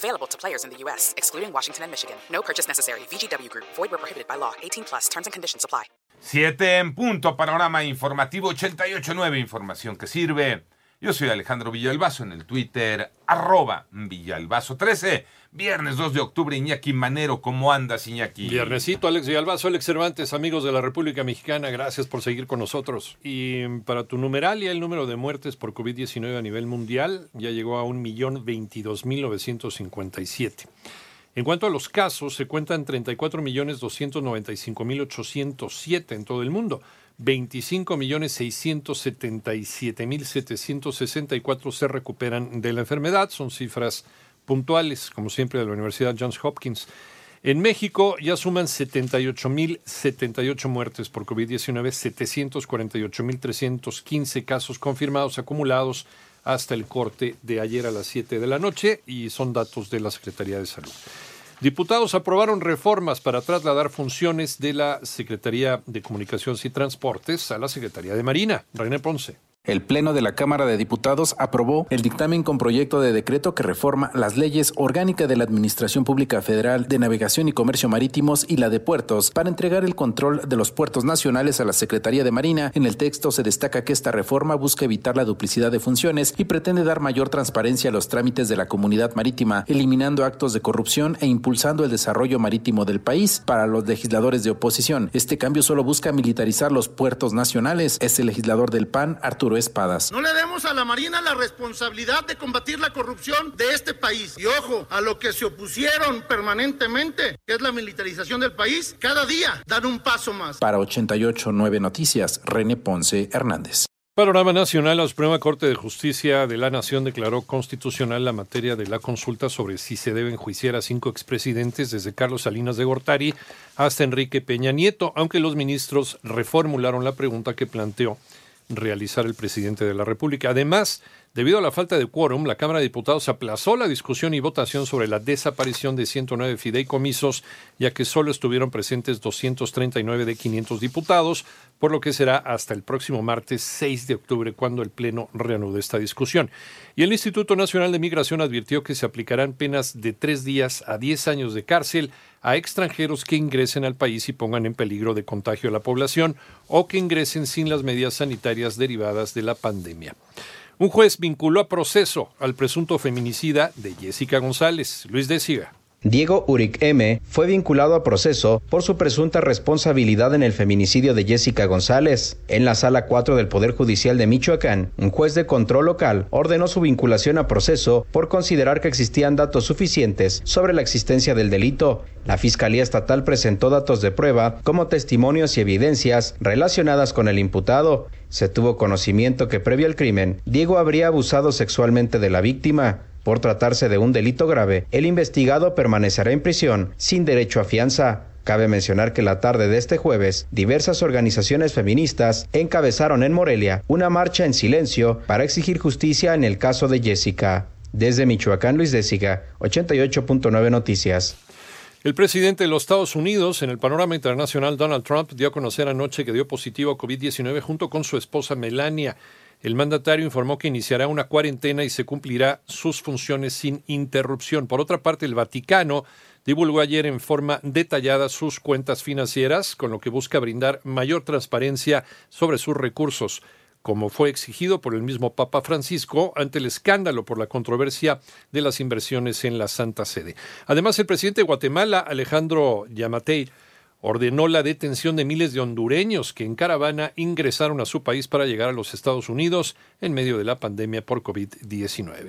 Available to players in the U.S., excluding Washington and Michigan. No purchase necessary. VGW Group. Void where prohibited by law. 18 plus. Terms and conditions apply. Siete en punto, panorama informativo 88.9, información que sirve. Yo soy Alejandro Villalbazo en el Twitter, arroba Villalbazo13. Viernes 2 de octubre, Iñaki Manero, ¿cómo andas, Iñaki? Viernesito, Alex Villalbazo, Alex Cervantes, amigos de la República Mexicana, gracias por seguir con nosotros. Y para tu numeral, ya el número de muertes por COVID-19 a nivel mundial ya llegó a 1.022.957. En cuanto a los casos, se cuentan 34.295.807 en todo el mundo. 25.677.764 se recuperan de la enfermedad. Son cifras puntuales, como siempre, de la Universidad Johns Hopkins. En México ya suman 78.078 muertes por COVID-19, 748.315 casos confirmados acumulados hasta el corte de ayer a las 7 de la noche y son datos de la Secretaría de Salud. Diputados aprobaron reformas para trasladar funciones de la Secretaría de Comunicaciones y Transportes a la Secretaría de Marina. René Ponce. El Pleno de la Cámara de Diputados aprobó el dictamen con proyecto de decreto que reforma las leyes orgánicas de la Administración Pública Federal de Navegación y Comercio Marítimos y la de Puertos para entregar el control de los puertos nacionales a la Secretaría de Marina. En el texto se destaca que esta reforma busca evitar la duplicidad de funciones y pretende dar mayor transparencia a los trámites de la comunidad marítima, eliminando actos de corrupción e impulsando el desarrollo marítimo del país. Para los legisladores de oposición, este cambio solo busca militarizar los puertos nacionales. Es el legislador del PAN, Arturo Espadas. No le demos a la Marina la responsabilidad de combatir la corrupción de este país. Y ojo, a lo que se opusieron permanentemente, que es la militarización del país, cada día dan un paso más. Para 889 Noticias, René Ponce Hernández. Panorama Nacional, la Suprema Corte de Justicia de la Nación declaró constitucional la materia de la consulta sobre si se debe enjuiciar a cinco expresidentes desde Carlos Salinas de Gortari hasta Enrique Peña Nieto, aunque los ministros reformularon la pregunta que planteó realizar el presidente de la República. Además, debido a la falta de quórum, la Cámara de Diputados aplazó la discusión y votación sobre la desaparición de 109 fideicomisos, ya que solo estuvieron presentes 239 de 500 diputados, por lo que será hasta el próximo martes 6 de octubre cuando el Pleno reanude esta discusión. Y el Instituto Nacional de Migración advirtió que se aplicarán penas de tres días a 10 años de cárcel a extranjeros que ingresen al país y pongan en peligro de contagio a la población o que ingresen sin las medidas sanitarias derivadas de la pandemia. Un juez vinculó a proceso al presunto feminicida de Jessica González, Luis Siga. Diego Uric M. fue vinculado a proceso por su presunta responsabilidad en el feminicidio de Jessica González. En la sala 4 del Poder Judicial de Michoacán, un juez de control local ordenó su vinculación a proceso por considerar que existían datos suficientes sobre la existencia del delito. La Fiscalía Estatal presentó datos de prueba como testimonios y evidencias relacionadas con el imputado. Se tuvo conocimiento que previo al crimen, Diego habría abusado sexualmente de la víctima. Por tratarse de un delito grave, el investigado permanecerá en prisión sin derecho a fianza. Cabe mencionar que la tarde de este jueves, diversas organizaciones feministas encabezaron en Morelia una marcha en silencio para exigir justicia en el caso de Jessica. Desde Michoacán, Luis Désiga, 88.9 Noticias. El presidente de los Estados Unidos, en el panorama internacional, Donald Trump, dio a conocer anoche que dio positivo a COVID-19 junto con su esposa Melania. El mandatario informó que iniciará una cuarentena y se cumplirá sus funciones sin interrupción. Por otra parte, el Vaticano divulgó ayer en forma detallada sus cuentas financieras, con lo que busca brindar mayor transparencia sobre sus recursos, como fue exigido por el mismo Papa Francisco ante el escándalo por la controversia de las inversiones en la Santa Sede. Además, el presidente de Guatemala, Alejandro Yamatei, ordenó la detención de miles de hondureños que en caravana ingresaron a su país para llegar a los Estados Unidos en medio de la pandemia por COVID-19.